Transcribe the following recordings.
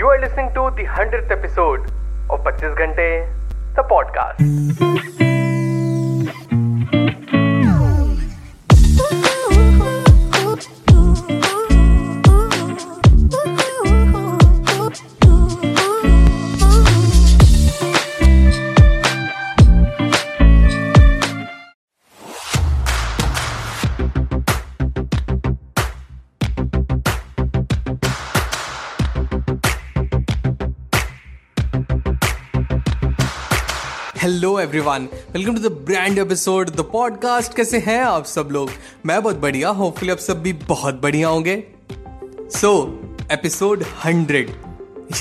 You are listening to the 100th episode of 25 Ghante, the podcast. Hello everyone welcome to the brand episode the podcast कैसे हैं आप सब लोग? मैं बहुत बढ़िया होपफुली आप सब भी बहुत बढ़िया होंगे। So episode hundred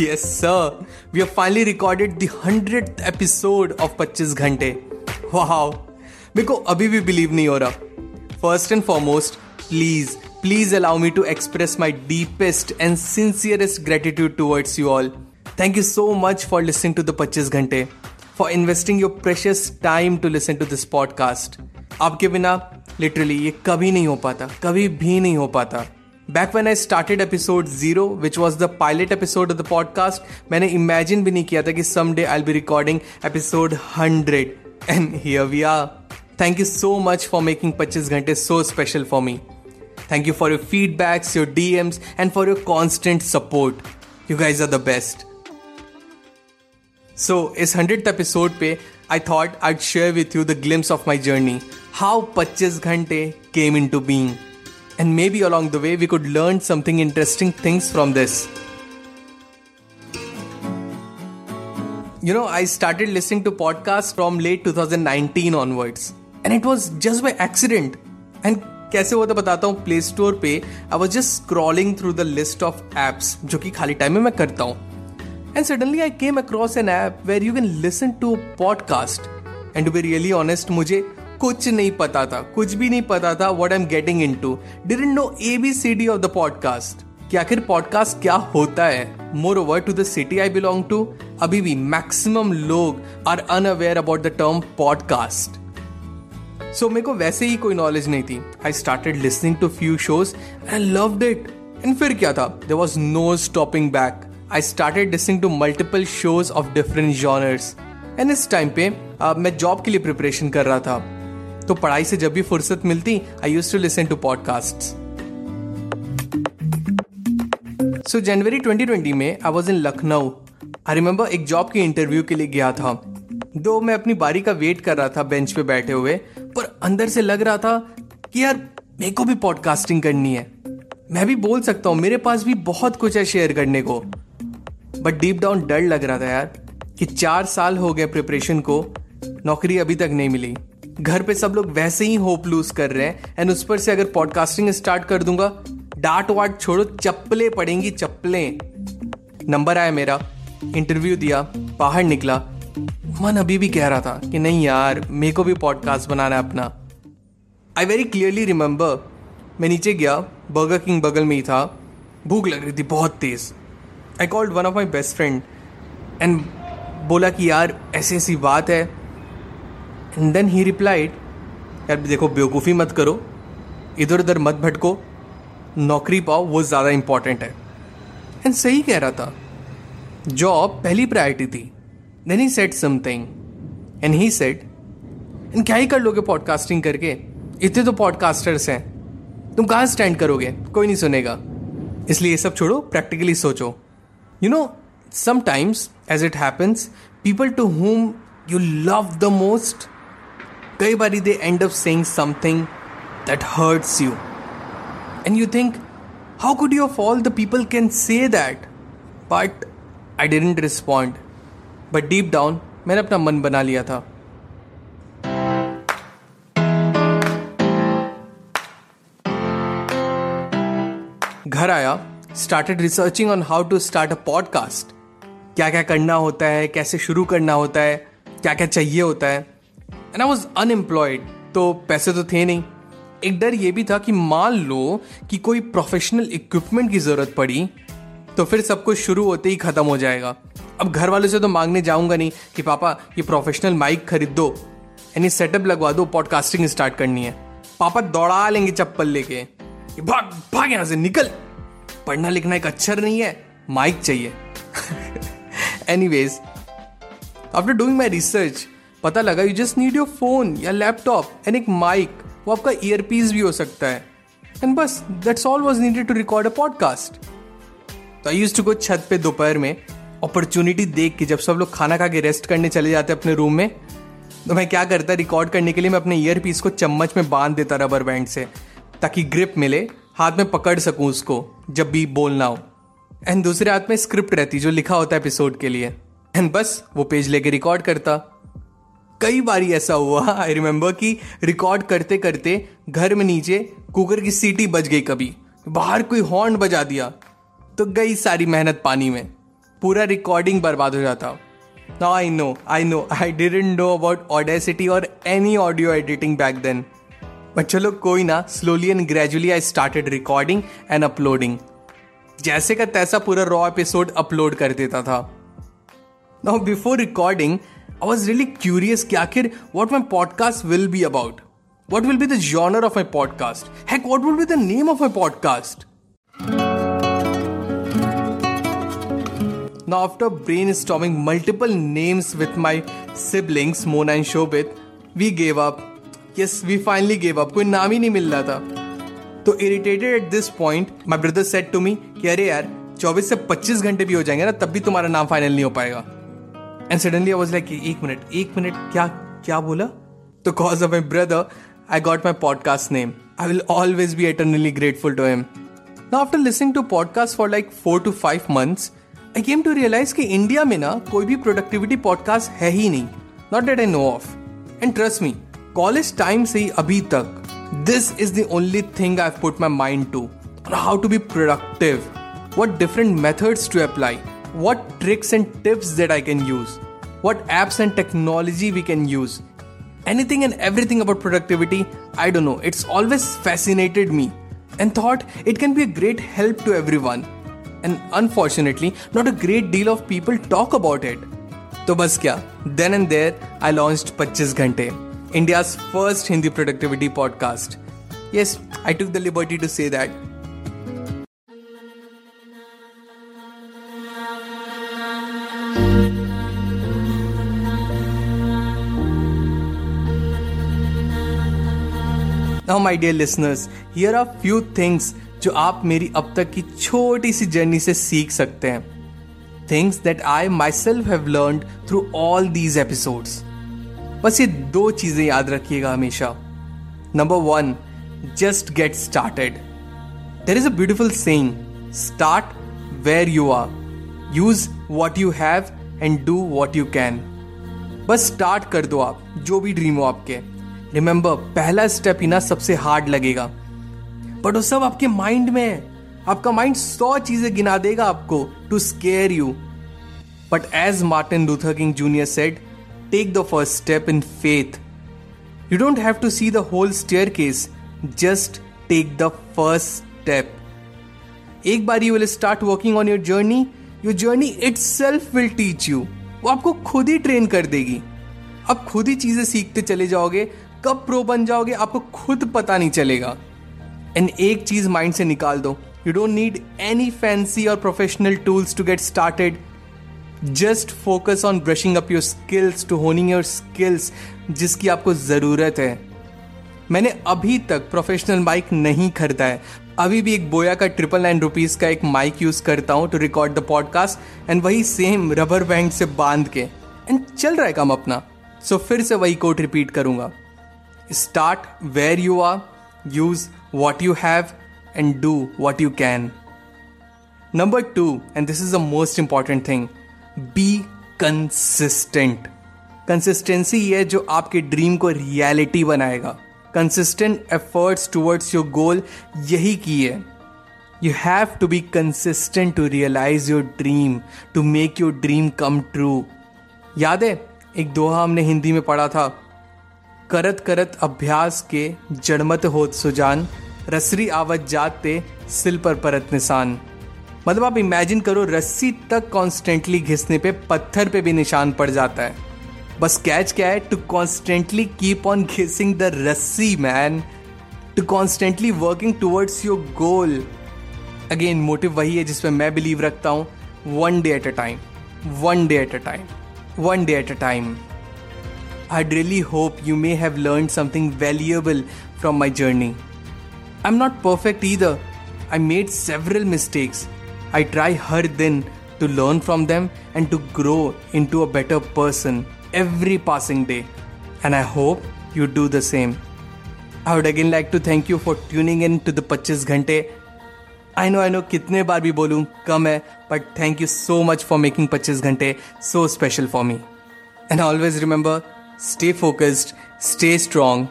yes sir we have finally recorded the hundred episode of 25 घंटे। वाओ मेरे को अभी भी बिलीव नहीं हो रहा। First and foremost please please allow me to express my deepest and sincerest gratitude towards you all thank you so much for listening to the पच्चीस घंटे। For investing your precious time to listen to this podcast आपके बिना literally ये कभी नहीं हो पाता, कभी भी नहीं हो पाता। Back when I started episode zero which was the pilot episode of the podcast मैंने इमेजिन भी नहीं किया था कि some day I be recording episode hundred and here we are thank you so much for making पच्चीस घंटे so special for me thank you for your feedbacks your DMs and for your constant support you guys are the best so इस hundred episode पे I thought I share with you the glimpse of my journey how पच्चीस घंटे came into being and maybe along the way we could learn something interesting things from this you know, i started listening to podcasts from late 2019 onwards. And it was just by accident. And कैसे हुआ था बताता हूँ Play Store पे I was just scrolling through the list of apps जो कि खाली time में मैं करता हूँ। And suddenly I came across an app where you can listen to a podcast. And to be really honest, मुझे कुछ नहीं पता था कुछ भी नहीं पता था what I am getting into didn't know A B C D of the podcast कि आखिर पॉडकास्ट क्या होता है? Moreover to the city I belong to अभी भी मैक्सिमम लोग are unaware about the term podcast so मेरे को वैसे ही कोई नॉलेज नहीं थी. I started listening to few shows and loved it and फिर क्या था? There was no stopping back I started listening to multiple shows of different genres and इस टाइम पे uh, मैं जॉब के लिए प्रिपरेशन कर रहा था। तो पढ़ाई से जब भी फुर्सत मिलती I used to listen to podcast so जनवरी 2020 में I was in Lucknow I remember एक जॉब के इंटरव्यू के लिए गया था। दो मैं अपनी बारी का वेट कर रहा था बेंच पे बैठे हुए। पर अंदर से लग रहा था कि यार मेरे को भी पॉडकास्टिंग करनी है। मैं भी बोल सकता हूँ मेरे पास भी बहुत कुछ है शेयर करने को। बट डीप डाउन डर लग रहा था यार कि चार साल हो गए प्रिपरेशन को, नौकरी अभी तक नहीं मिली। घर पे सब लोग वैसे ही होप लूज कर रहे हैं एंड उस पर से अगर पॉडकास्टिंग स्टार्ट कर दूँगा डांट वाट छोड़ो, चप्पलें पड़ेंगी, चप्पलें। नंबर आया मेरा इंटरव्यू दिया, बाहर निकला। मन अभी भी कह रहा था कि नहीं यार, मेरे को भी पॉडकास्ट बनाना है अपना। आई वेरी क्लियरली रिमेंबर मैं नीचे गया बर्गर किंग बगल में ही था, भूख लग रही थी बहुत तेज़। I called one of my best friend and बोला कि यार, ऐसी ऐसी बात है। एंड देन ही रिप्लाइड यार, देखो, बेवकूफ़ी मत करो। इधर उधर मत भटको। नौकरी पाओ, वो ज़्यादा इंपॉर्टेंट है। एंड सही कह रहा था। जॉब पहली प्रायोरिटी थी। Then he set something and he set and क्या ही कर लोगे पॉडकास्टिंग करके? इतने तो पॉडकास्टर्स हैं। तुम कहाँ स्टैंड करोगे? कोई नहीं सुनेगा। इसलिए ये सब छोड़ो प्रैक्टिकली सोचो। You know, sometimes, as it happens, people to whom you love the most, kai bari they end up saying something that hurts you. And you think, how could you of all the people can say that? But I didn't respond. But deep down, मैंने अपना मन बना लिया था घर आया started researching on how to start a podcast क्या क्या करना होता है, कैसे शुरू करना होता है क्या क्या चाहिए होता है। एंड आई वॉज़ अनएम्प्लॉयड तो पैसे तो थे नहीं। एक डर ये भी था कि मान लो कि कोई प्रोफेशनल इक्विपमेंट की ज़रूरत पड़ी तो फिर सब कुछ शुरू होते ही खत्म हो जाएगा। अब घर वालों से तो मांगने जाऊँगा नहीं कि, पापा, ये प्रोफेशनल माइक खरीद दो, यानी सेटअप लगवा दो पॉडकास्टिंग स्टार्ट करनी है। पापा दौड़ा लेंगे चप्पल लेके। भाग भाग यहाँ से, निकल। पढ़ना लिखना एक अक्षर नहीं है, माइक चाहिए। Anyways after doing my research पता लगा you just need your phone या लैपटॉप एंड एक माइक वो आपका ईयरपीस भी हो सकता है। एंड बस that's all was needed to record a podcast तो आई यूज़ टू गो छत पे दोपहर में अपॉर्चुनिटी देख के जब सब लोग खाना खा के रेस्ट करने चले जाते अपने रूम में तो मैं क्या करता रिकॉर्ड करने के लिए मैं अपने ईयर पीस को चम्मच में बाँध देता रबर बैंड से, ताकि ग्रिप मिले। हाथ में पकड़ सकूँ उसको, जब भी बोलना हो। एंड दूसरे हाथ में स्क्रिप्ट रहती जो लिखा होता है एपिसोड के लिए। एंड बस, वो पेज लेके रिकॉर्ड करता। कई बार ऐसा हुआ आई रिमेम्बर कि रिकॉर्ड करते करते घर में नीचे कुकर की सीटी बज गई कभी। बाहर कोई हॉर्न बजा दिया तो गई सारी मेहनत पानी में। पूरा रिकॉर्डिंग बर्बाद हो जाता। Now I know I know I didn't know about Audacity और any audio editing back then. But चलो कोई ना slowly and gradually I started recording and uploading जैसे का तैसा पूरा रॉ एपिसोड अपलोड कर देता था। Now before recording I was really curious कि आखिर what my podcast will be about what will be the genre of my podcast hack what will be the name of my podcast Now, after brainstorming multiple names with my siblings, Mona and Shobit, we gave up. Yes, we finally gave up. कोई नाम ही नहीं मिल रहा था। तो irritated at this point my brother said to me कि अरे यार 24 से 25 घंटे भी हो जाएँगे ना तब भी तुम्हारा नाम फाइनल नहीं हो पाएगा। And suddenly I was like एक मिनट एक मिनट क्या क्या बोला? तो cause of my brother I got my podcast name I will always be eternally grateful to him ना after listening to podcast for like four to five months, I came to realise कि India में ना कोई भी productivity podcast है ही नहीं. Not that I know of and trust me college time से ही अभी तक this is the only thing I put my mind to how to be productive what different methods to apply, what tricks and tips that I can use, what apps and technology we can use. Anything and everything about productivity, I don't know. It's always fascinated me and thought it can be a great help to everyone. And unfortunately, not a great deal of people talk about it. तो बस क्या then and there I launched 25 घंटे India's first Hindi productivity podcast yes I took the liberty to say that now my dear listeners here are few things जो आप मेरी अब तक की छोटी सी जर्नी से सीख सकते हैं। Things that I myself have learn through all these episodes बस ये दो चीज़ें याद रखिएगा हमेशा। Number one just get started there is a beautiful saying start where you are use what you have and do what you can बस start कर दो आप, जो भी ड्रीम हो आपके। रिमेंबर पहला स्टेप ही ना सबसे हार्ड लगेगा। बट वो सब आपके माइंड में है। आपका माइंड सौ चीज़ें गिना देगा आपको to scare you but as Martin Luther King Junior said the first step in faith you don't have to see the whole staircase just take the first step एक बार you will start working on your journey your journey itself will teach you वो आपको खुद ही train कर देगी. आप खुद ही चीज़ें सीखते चले जाओगे. कब प्रो बन जाओगे, आपको खुद पता नहीं चलेगा. एंड एक चीज़ माइंड से निकाल दो. You don't need any fancy और professional tools to get started just focus on brushing up your skills to honing your skills जिसकी आपको ज़रूरत है। मैंने अभी तक प्रोफेशनल माइक नहीं खरीदा है। अभी भी एक बोया का ट्रिपल नाइन रुपीज़ का एक माइक यूज़ करता हूँ to record the podcast and वही सेम रबर बैंड से बाँध के। एंड चल रहा है काम अपना। सो so, फिर से वही कोट रिपीट करूँगा। Start where you are use what you have and do what you can number two and this is the most important thing, be consistent. Consistency ये जो आपके ड्रीम को रियलिटी बनाएगा। Consistent efforts towards your goal यही key है। You have to be consistent to realise your dream to make your dream come true याद है, एक दोहा हमने हिंदी में पढ़ा था, करत करत अभ्यास के जड़मत होत सुजान, रसरी आवत जाते सिल पर परत निशान। मतलब आप इमेजिन करो रस्सी तक कॉन्स्टेंटली घिसने पे पत्थर पे भी निशान पड़ जाता है। बस कैच क्या है? टू कॉन्स्टेंटली कीप ऑन घिसिंग द रस्सी man to constantly working towards your goal again motive वही है जिसमें मैं बिलीव रखता हूँ। One day at a time one day at a time one day at a time I really hope you may have learn something valuable from my journey I am not perfect either I made several mistakes I try hard then to learn from them and to grow into a better person every passing day. And I hope you do the same. I would again like to thank you for tuning in to the 25 घंटे आई know I no कितने बार भी बोलूं कम है but thank you so much for making 25 घंटे so special for me and always remember stay focused stay strong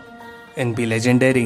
and be legendary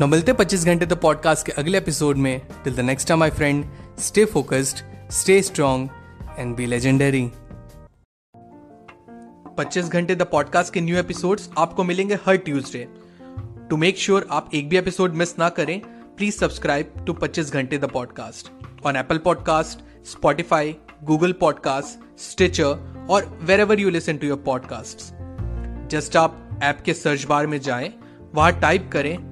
न मिलते 25 घंटे तो पॉडकास्ट के अगले एपिसोड में। Till the next time my friend stay focused stay strong and be legendary 25 घंटे the podcast के new episodes आपको मिलेंगे हर ट्यूसडे टू मेक श्योर आप एक भी एपिसोड मिस ना करें प्लीज़ सब्सक्राइब टू 25 घंटे the podcast on Apple podcast Spotify Google podcast Stitcher और wherever you listen to your podcast just आप ऐप के सर्च बार में जाएँ, वहाँ टाइप करें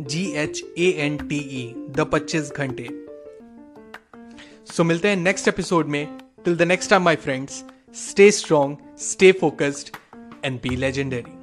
G H A N T E the पच्चीस घंटे। सो मिलते हैं नेक्स्ट एपिसोड में। Till the next time my friends stay strong stay focused and be legendary